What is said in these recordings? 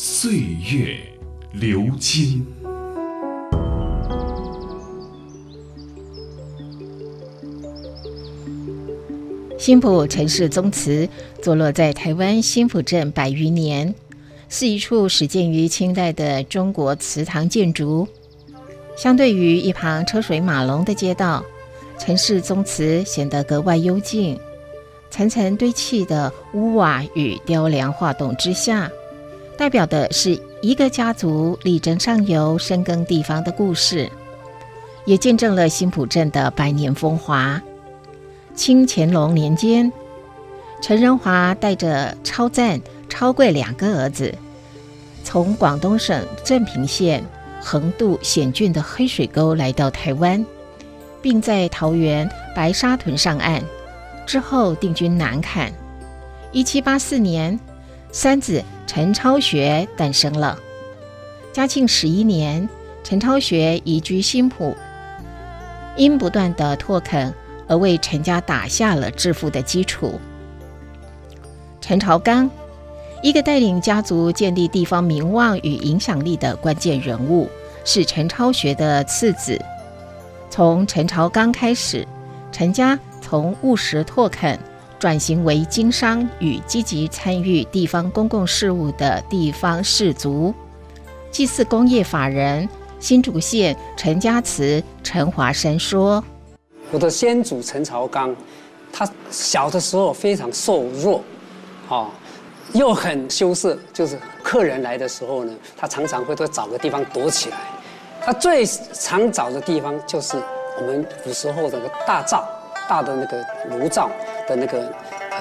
岁月流金。新浦陈氏宗祠坐落在台湾新浦镇百余年，是一处始建于清代的中国祠堂建筑。相对于一旁车水马龙的街道，陈氏宗祠显得格外幽静。层层堆砌的屋瓦与雕梁画栋之下，代表的是一个家族力争上游、深耕地方的故事，也见证了新浦镇的百年风华。清乾隆年间，陈仁华带着超赞、超贵两个儿子，从广东省镇平县横渡险峻的黑水沟来到台湾，并在桃园白沙屯上岸，之后定居南坎。一七八四年，三子陈超学诞生了。嘉庆十一年，陈超学移居新浦，因不断的拓垦。而为陈家打下了致富的基础。陈朝刚，一个带领家族建立地方名望与影响力的关键人物，是陈超学的次子。从陈朝刚开始，陈家从务实拓垦转型为经商与积极参与地方公共事务的地方士族。祭祀工业法人新竹县陈家祠陈华山说。我的先祖陈朝刚，他小的时候非常瘦弱，啊，又很羞涩。就是客人来的时候呢，他常常会都找个地方躲起来。他最常找的地方就是我们古时候那个大灶，大的那个炉灶的那个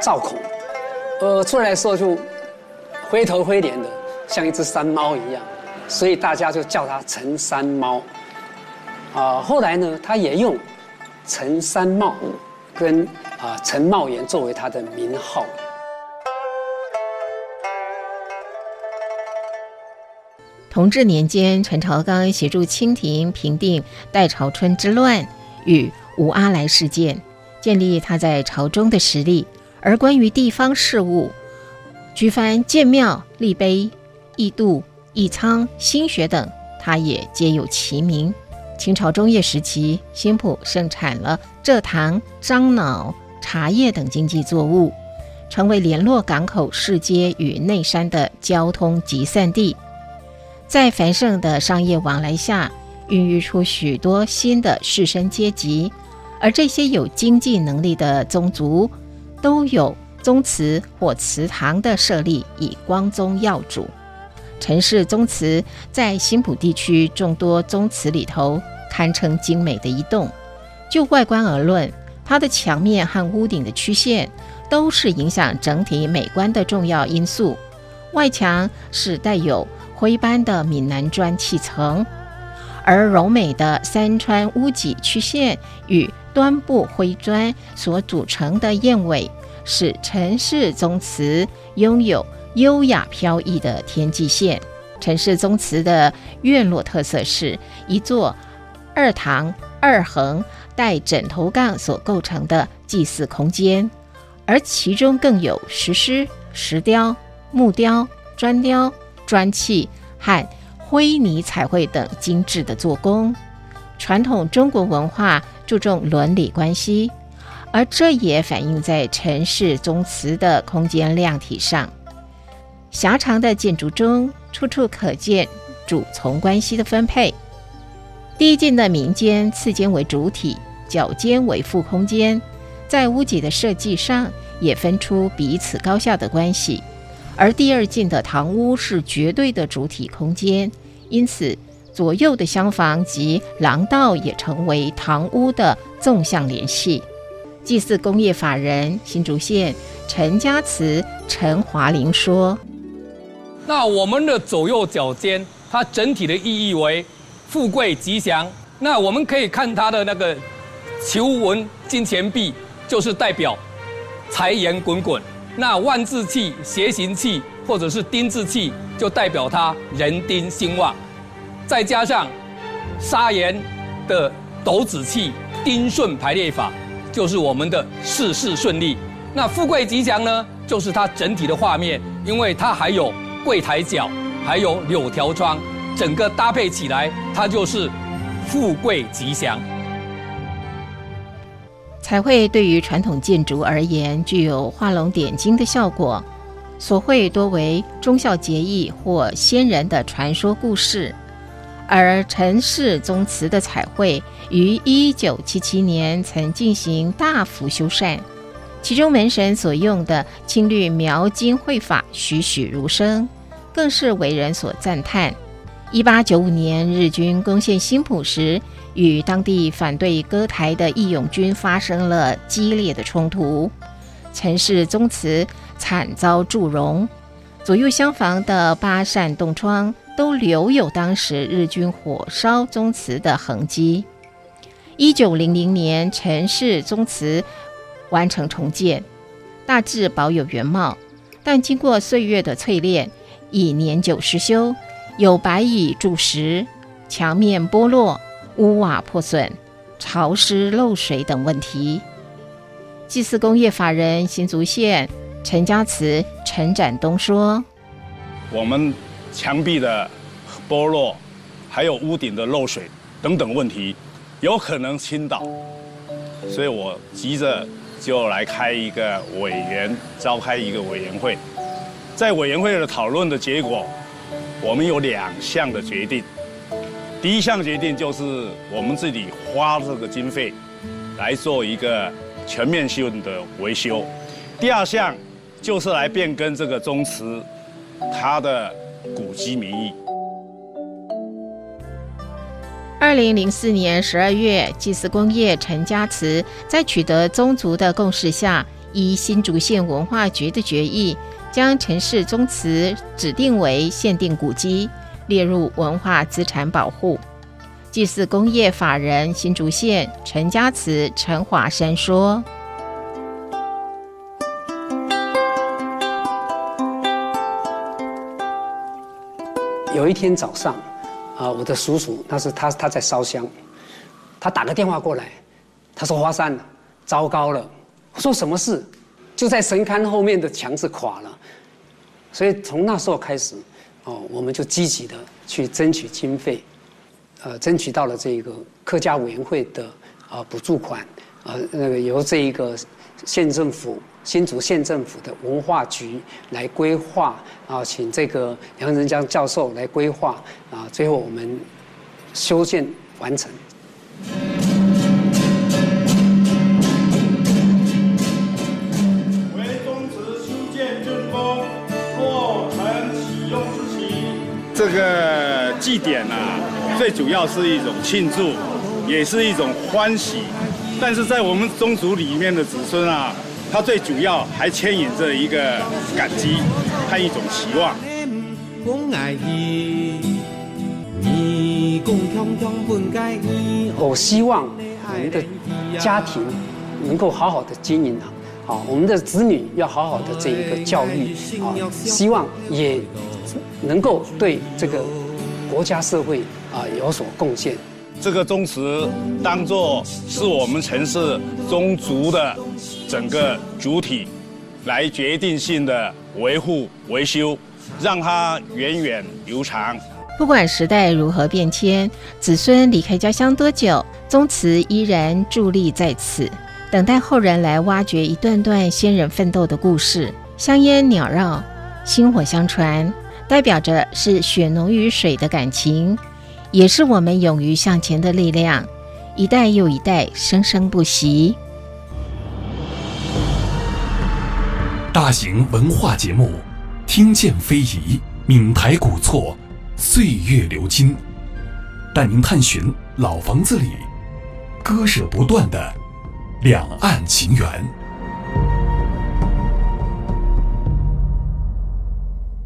灶孔。呃，出来的时候就灰头灰脸的，像一只山猫一样，所以大家就叫他陈山猫。啊，后来呢，他也用。陈三茂跟啊陈茂言作为他的名号。同治年间，陈朝刚协助清廷平定代朝春之乱与吴阿来事件，建立他在朝中的实力。而关于地方事务，举凡建庙、立碑、义渡、义仓、兴学等，他也皆有其名。清朝中叶时期，新浦盛产了蔗糖、樟脑、茶叶等经济作物，成为联络港口、市街与内山的交通集散地。在繁盛的商业往来下，孕育出许多新的士绅阶级，而这些有经济能力的宗族，都有宗祠或祠堂的设立，以光宗耀祖。陈氏宗祠在新浦地区众多宗祠里头。堪称精美的一栋。就外观而论，它的墙面和屋顶的曲线都是影响整体美观的重要因素。外墙是带有灰斑的闽南砖砌成，而柔美的山川屋脊曲线与端部灰砖所组成的燕尾，使陈氏宗祠拥有优雅飘逸的天际线。陈氏宗祠的院落特色是一座。二堂二横带枕头杠所构成的祭祀空间，而其中更有石狮、石雕、木雕、砖雕、砖砌和灰泥彩绘等精致的做工。传统中国文化注重伦理关系，而这也反映在陈氏宗祠的空间量体上。狭长的建筑中，处处可见主从关系的分配。第一进的民间次间为主体，角间为副空间，在屋脊的设计上也分出彼此高下的关系。而第二进的堂屋是绝对的主体空间，因此左右的厢房及廊道也成为堂屋的纵向联系。祭祀工业法人新竹县陈家祠陈华林说：“那我们的左右脚尖，它整体的意义为富贵吉祥。那我们可以看它的那个求纹金钱币，就是代表财源滚滚。那万字器、斜行器或者是丁字气，就代表他人丁兴旺。再加上砂岩的斗子气丁顺排列法，就是我们的事事顺利。那富贵吉祥呢，就是它整体的画面，因为它还有柜台角，还有柳条窗，整个搭配起来，它就是富贵吉祥。彩绘对于传统建筑而言，具有画龙点睛的效果。所绘多为忠孝节义或先人的传说故事。而陈氏宗祠的彩绘于一九七七年曾进行大幅修缮，其中门神所用的青绿描金绘法栩栩如生，更是为人所赞叹。一八九五年日军攻陷新浦时，与当地反对割台的义勇军发生了激烈的冲突，陈氏宗祠惨遭祝融，左右厢房的八扇洞窗。都留有当时日军火烧宗祠的痕迹。一九零零年，陈氏宗祠完成重建，大致保有原貌，但经过岁月的淬炼，已年久失修，有白蚁蛀蚀、墙面剥落、屋瓦破损、潮湿漏水等问题。祭祀工业法人新竹县陈家祠陈展东说：“我们。”墙壁的剥落，还有屋顶的漏水等等问题，有可能倾倒，所以我急着就来开一个委员，召开一个委员会，在委员会的讨论的结果，我们有两项的决定。第一项决定就是我们自己花这个经费来做一个全面性的维修，第二项就是来变更这个宗祠，它的。古籍名义。二零零四年十二月，祭祀工业陈家祠在取得宗族的共识下，依新竹县文化局的决议，将陈氏宗祠指定为限定古迹，列入文化资产保护。祭祀工业法人新竹县陈家祠陈华山说。有一天早上，啊，我的叔叔，他是他他在烧香，他打个电话过来，他说华山，糟糕了，我说什么事？就在神龛后面的墙是垮了，所以从那时候开始，哦，我们就积极的去争取经费，呃，争取到了这个客家委员会的啊补助款，呃，那个由这一个县政府。新竹县政府的文化局来规划啊，请这个杨仁江教授来规划啊，最后我们修建完成。为宗祠修建竣工，落成启用之期。这个祭典啊，最主要是一种庆祝，也是一种欢喜，但是在我们宗族里面的子孙啊。他最主要还牵引着一个感激和一种期望。我希望我们的家庭能够好好的经营啊，好，我们的子女要好好的这一个教育啊，希望也能够对这个国家社会啊有所贡献。这个宗祠当做是我们城市宗族的。整个主体来决定性的维护维修，让它源远流长。不管时代如何变迁，子孙离开家乡多久，宗祠依然伫立在此，等待后人来挖掘一段段先人奋斗的故事。香烟袅绕，薪火相传，代表着是血浓于水的感情，也是我们勇于向前的力量。一代又一代，生生不息。大型文化节目，听见非遗，闽台古厝，岁月流金，带您探寻老房子里割舍不断的两岸情缘。